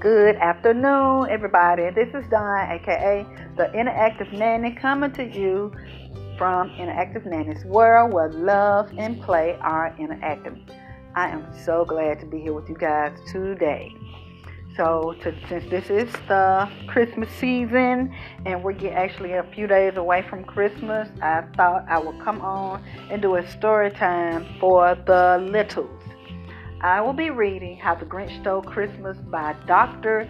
Good afternoon, everybody. This is Dawn, aka the Interactive Nanny, coming to you from Interactive Nanny's world where love and play are interactive. I am so glad to be here with you guys today. So, to, since this is the Christmas season and we're actually a few days away from Christmas, I thought I would come on and do a story time for the littles. I will be reading How the Grinch Stole Christmas by Dr.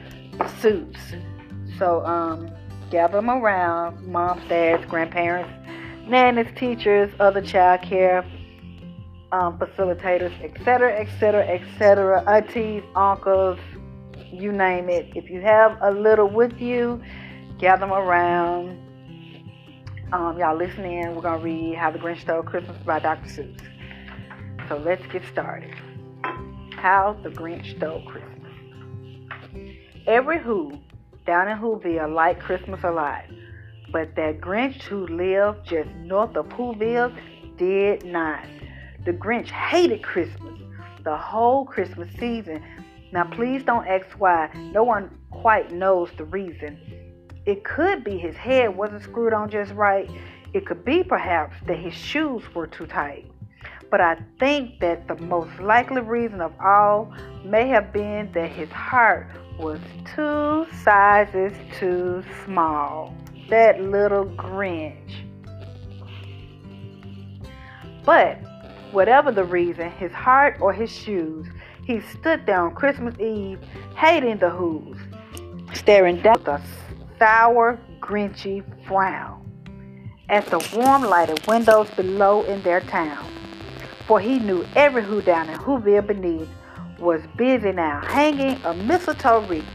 Seuss. So, um, gather them around moms, dads, grandparents, nannies, teachers, other child care um, facilitators, etc., etc., etc., aunties, uncles, you name it. If you have a little with you, gather them around. Um, y'all listen in. We're going to read How the Grinch Stole Christmas by Dr. Seuss. So let's get started. How the Grinch Stole Christmas. Every Who down in Whoville liked Christmas a lot, but that Grinch who lived just north of Whoville did not. The Grinch hated Christmas the whole Christmas season. Now, please don't ask why. No one quite knows the reason. It could be his head wasn't screwed on just right. It could be perhaps that his shoes were too tight. But I think that the most likely reason of all may have been that his heart was two sizes too small. That little Grinch. But whatever the reason, his heart or his shoes, he stood there on Christmas Eve, hating the Who's, staring down with a sour, grinchy frown at the warm lighted windows below in their town for he knew every who down in Whoville beneath was busy now hanging a mistletoe wreath.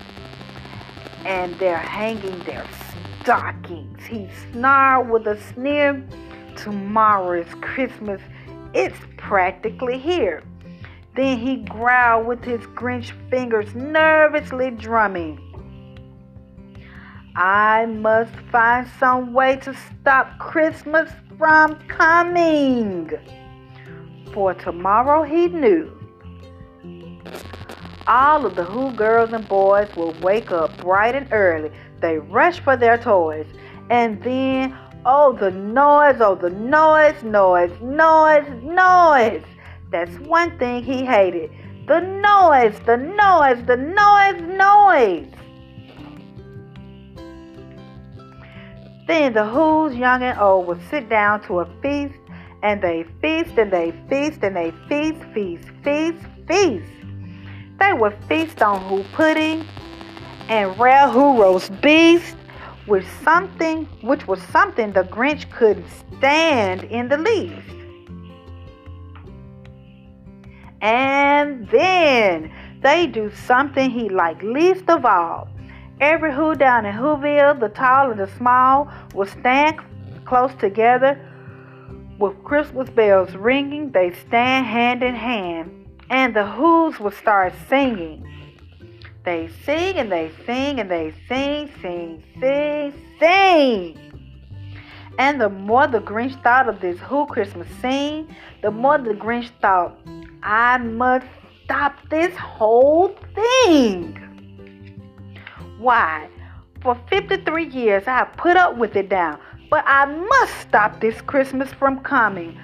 And they're hanging their stockings. He snarled with a sneer, Tomorrow is Christmas. It's practically here. Then he growled with his Grinch fingers nervously drumming. I must find some way to stop Christmas from coming for tomorrow he knew all of the Who girls and boys will wake up bright and early. They rush for their toys. And then, oh, the noise, oh, the noise, noise, noise, noise. That's one thing he hated. The noise, the noise, the noise, noise. Then the Who's, young and old, would sit down to a feast and they feast and they feast and they feast, feast, feast, feast. They would feast on who pudding and rare who roast beef, with something which was something the Grinch couldn't stand in the least. And then they do something he liked least of all. Every who down in Whoville, the tall and the small, will stand close together with Christmas bells ringing, they stand hand in hand, and the Who's will start singing. They sing and they sing and they sing, sing, sing, sing. And the more the Grinch thought of this Who Christmas scene, the more the Grinch thought, I must stop this whole thing. Why? For 53 years, I have put up with it now. But I must stop this Christmas from coming.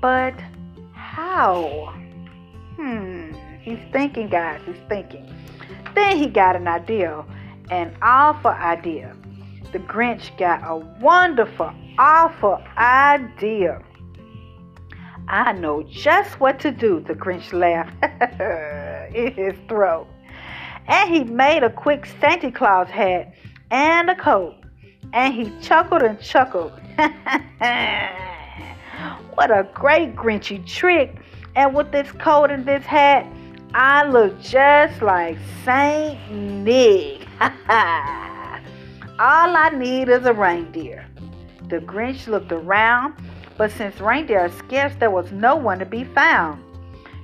But how? Hmm. He's thinking, guys. He's thinking. Then he got an idea, an awful idea. The Grinch got a wonderful, awful idea. I know just what to do, the Grinch laughed in his throat. And he made a quick Santa Claus hat and a coat and he chuckled and chuckled. what a great Grinchy trick! And with this coat and this hat, I look just like Saint Nick. All I need is a reindeer. The Grinch looked around, but since reindeer are scarce, there was no one to be found.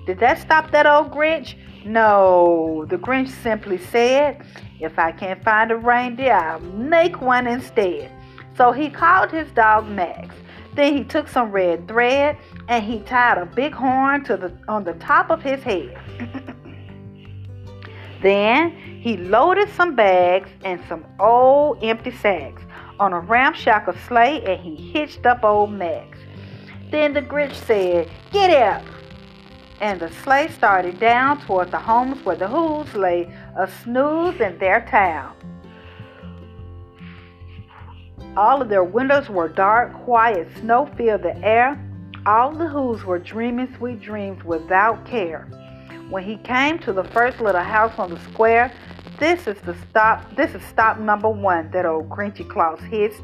Did that stop that old Grinch? No, the Grinch simply said, If I can't find a reindeer, I'll make one instead. So he called his dog Max. Then he took some red thread and he tied a big horn to the on the top of his head. then He loaded some bags and some old empty sacks on a ramshackle sleigh and he hitched up old Max. Then the Grinch said, Get up! And the sleigh started down toward the homes where the Who's lay a snooze in their town. All of their windows were dark, quiet snow filled the air. All the Who's were dreaming sweet dreams without care. When he came to the first little house on the square, this is the stop. This is stop number one. That old Grinchy Claus hissed,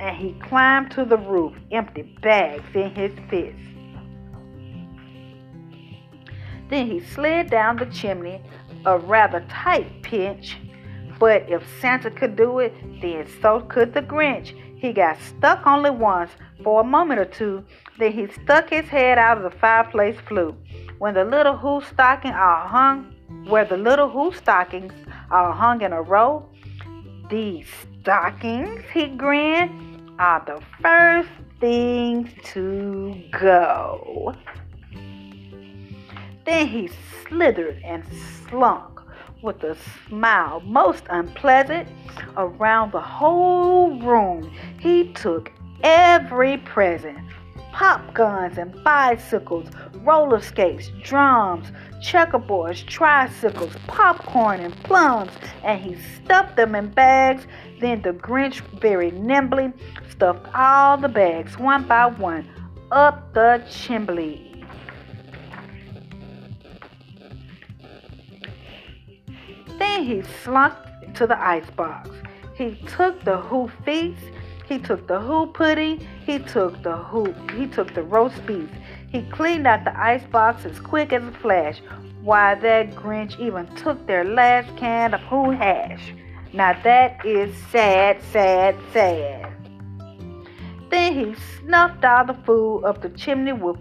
and he climbed to the roof, empty bags in his fist. Then he slid down the chimney, a rather tight pinch. But if Santa could do it, then so could the Grinch. He got stuck only once for a moment or two. Then he stuck his head out of the fireplace flue. When the little Who stocking are hung, where the little Who stockings are hung in a row, these stockings, he grinned, are the first things to go. Then he slithered and slunk with a smile most unpleasant around the whole room. He took every present pop guns and bicycles, roller skates, drums, checkerboards, tricycles, popcorn, and plums, and he stuffed them in bags. Then the Grinch very nimbly stuffed all the bags one by one up the chimney. Then he slunk to the icebox. He took the Who feast, he took the Who pudding, he took the Who, he took the roast beef. He cleaned out the icebox as quick as a flash. Why, that Grinch even took their last can of Who hash. Now that is sad, sad, sad. Then he snuffed all the food up the chimney with,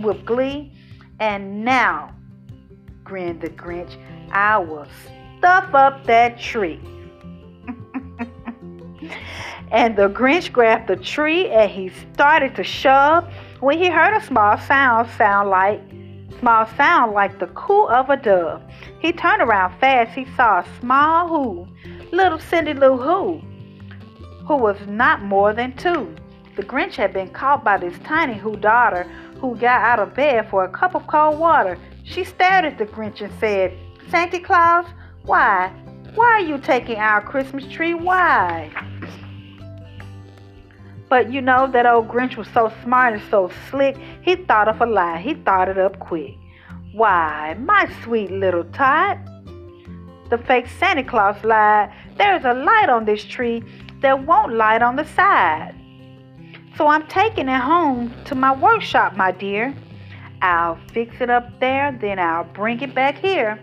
with glee. And now, grinned the Grinch, I will stuff up that tree. and the Grinch grabbed the tree and he started to shove when he heard a small sound sound like small sound like the coo of a dove. He turned around fast. He saw a small who, little Cindy Lou Who, who was not more than two. The Grinch had been caught by this tiny Who daughter who got out of bed for a cup of cold water. She stared at the Grinch and said, Santa Claus, why? Why are you taking our Christmas tree? Why? But you know, that old Grinch was so smart and so slick, he thought of a lie. He thought it up quick. Why, my sweet little tot, the fake Santa Claus lied. There's a light on this tree that won't light on the side. So I'm taking it home to my workshop, my dear. I'll fix it up there, then I'll bring it back here.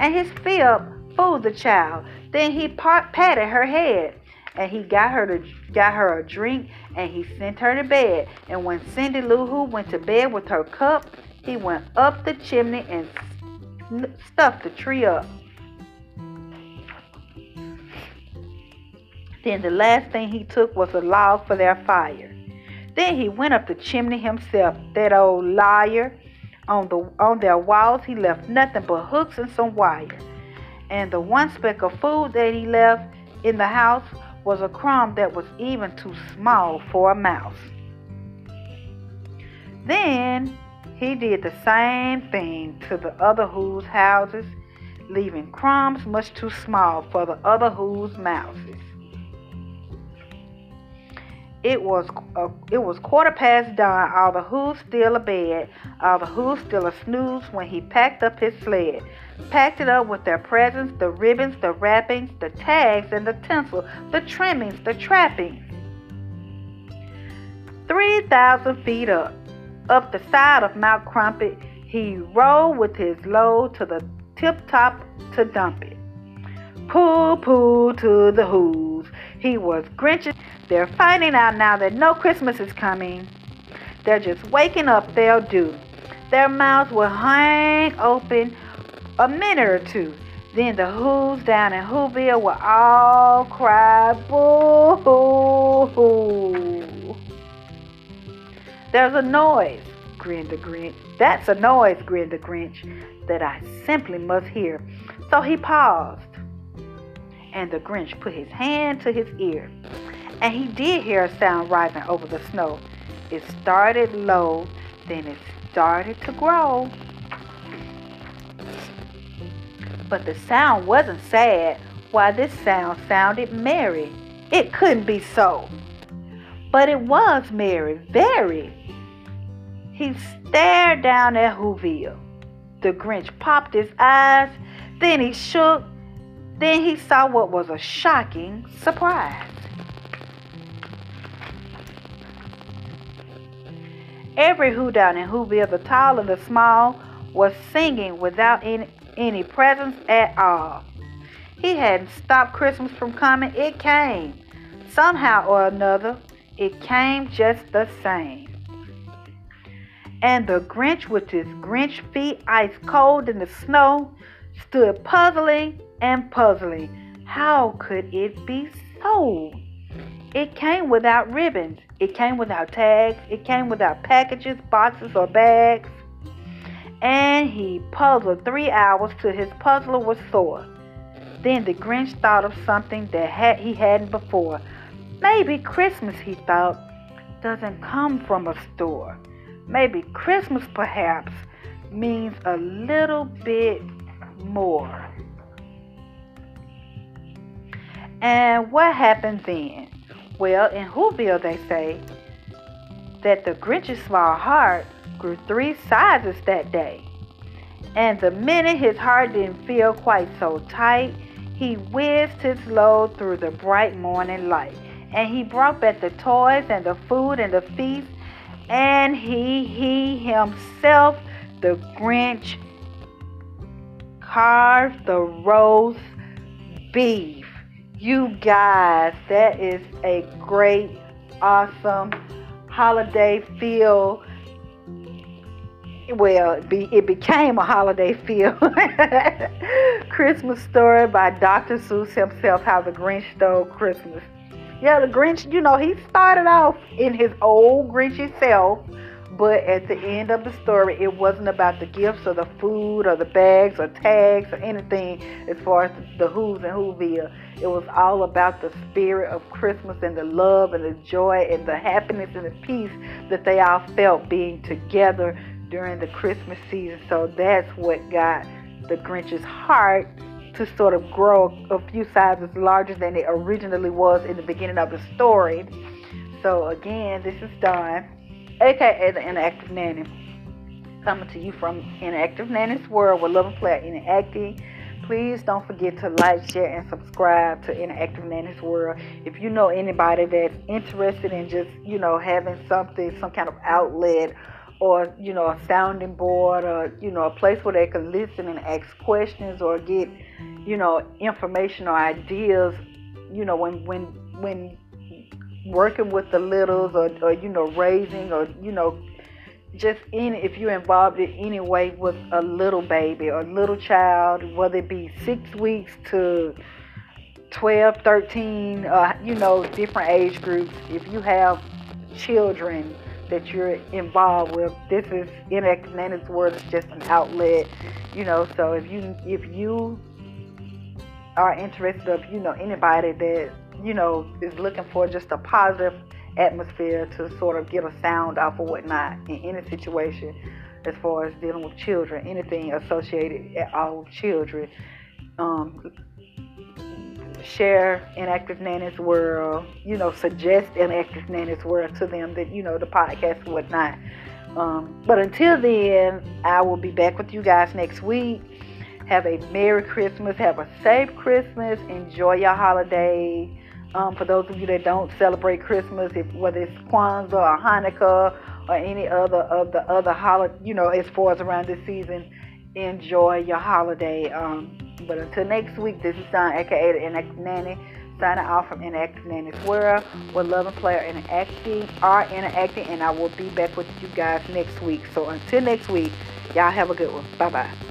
And his fib fooled the child. Then he patted her head and he got her to got her a drink and he sent her to bed. And when Cindy Lou Who went to bed with her cup, he went up the chimney and stuffed the tree up. Then the last thing he took was a log for their fire. Then he went up the chimney himself, that old liar. On the on their walls he left nothing but hooks and some wire. And the one speck of food that he left in the house was a crumb that was even too small for a mouse. Then he did the same thing to the other Who's houses, leaving crumbs much too small for the other Who's mouses. It was uh, it was quarter past dawn. All the Who's still abed. All the Who's still a snooze when he packed up his sled packed it up with their presents, the ribbons, the wrappings, the tags, and the tinsel, the trimmings, the trappings. 3,000 feet up, up the side of Mount Crumpet, he rode with his load to the tip top to dump it. Pooh pooh to the Who's. He was grinching. They're finding out now that no Christmas is coming. They're just waking up, they'll do. Their mouths will hang open a minute or two. Then the Who's down in Whoville will all cry boo. There's a noise, grinned the Grinch. That's a noise, grinned the Grinch, that I simply must hear. So he paused. and the Grinch put his hand to his ear. And he did hear a sound rising over the snow. It started low, then it started to grow. But the sound wasn't sad, why this sound sounded merry. It couldn't be so. But it was merry, very. He stared down at Whoville. The Grinch popped his eyes, then he shook, then he saw what was a shocking surprise. Every Who down in Whoville, the tall and the small, was singing without any, any presents at all. He hadn't stopped Christmas from coming, it came. Somehow or another, it came just the same. And the Grinch, with his Grinch feet ice cold in the snow, stood puzzling and puzzling. How could it be so? It came without ribbons. It came without tags. It came without packages, boxes, or bags. And he puzzled three hours till his puzzler was sore. Then the Grinch thought of something that he hadn't before. Maybe Christmas, he thought, doesn't come from a store. Maybe Christmas, perhaps, means a little bit more. And what happened then? Well, in Whoville, they say that the Grinch's small heart grew three sizes that day. And the minute his heart didn't feel quite so tight, he whizzed his load through the bright morning light. And he brought back the toys and the food and the feast. And he, he himself, the Grinch, carved the roast beef. You guys, that is a great, awesome holiday feel. Well, it, be, it became a holiday feel. Christmas story by Dr. Seuss himself, How the Grinch Stole Christmas. Yeah, the Grinch, you know, he started off in his old Grinchy self but at the end of the story, it wasn't about the gifts or the food or the bags or tags or anything as far as the who's and Whoville. It was all about the spirit of Christmas and the love and the joy and the happiness and the peace that they all felt being together during the Christmas season. So that's what got the Grinch's heart to sort of grow a few sizes larger than it originally was in the beginning of the story. So again, this is Dawn aka the Interactive Nanny, coming to you from Interactive Nanny's World with Love and Play Interacting. Please don't forget to like, share, and subscribe to Interactive Nanny's World. If you know anybody that's interested in just, you know, having something, some kind of outlet or you know a sounding board or you know a place where they can listen and ask questions or get you know information or ideas you know when when when working with the littles or, or you know raising or you know just in if you're involved in any way with a little baby or little child whether it be six weeks to 12 13 uh, you know different age groups if you have children that you're involved with this is Interactive Nanny's World is just an outlet you know so if you if you are interested of you know anybody that you know, is looking for just a positive atmosphere to sort of get a sound off or whatnot in any situation as far as dealing with children, anything associated at all with children. Um, share Interactive Nanny's World, you know, suggest Interactive Nanny's World to them that, you know, the podcast and whatnot. Um, but until then, I will be back with you guys next week. Have a Merry Christmas. Have a safe Christmas. Enjoy your holiday. Um, for those of you that don't celebrate Christmas, if whether it's Kwanzaa or Hanukkah or any other of the other holiday, you know, as far as around this season, enjoy your holiday. Um, but until next week, this is Dawn, aka the Interactive Nanny, signing off from Interactive Nanny's World, where Love and Play interacting, are interacting, and I will be back with you guys next week. So until next week, y'all have a good one. Bye bye.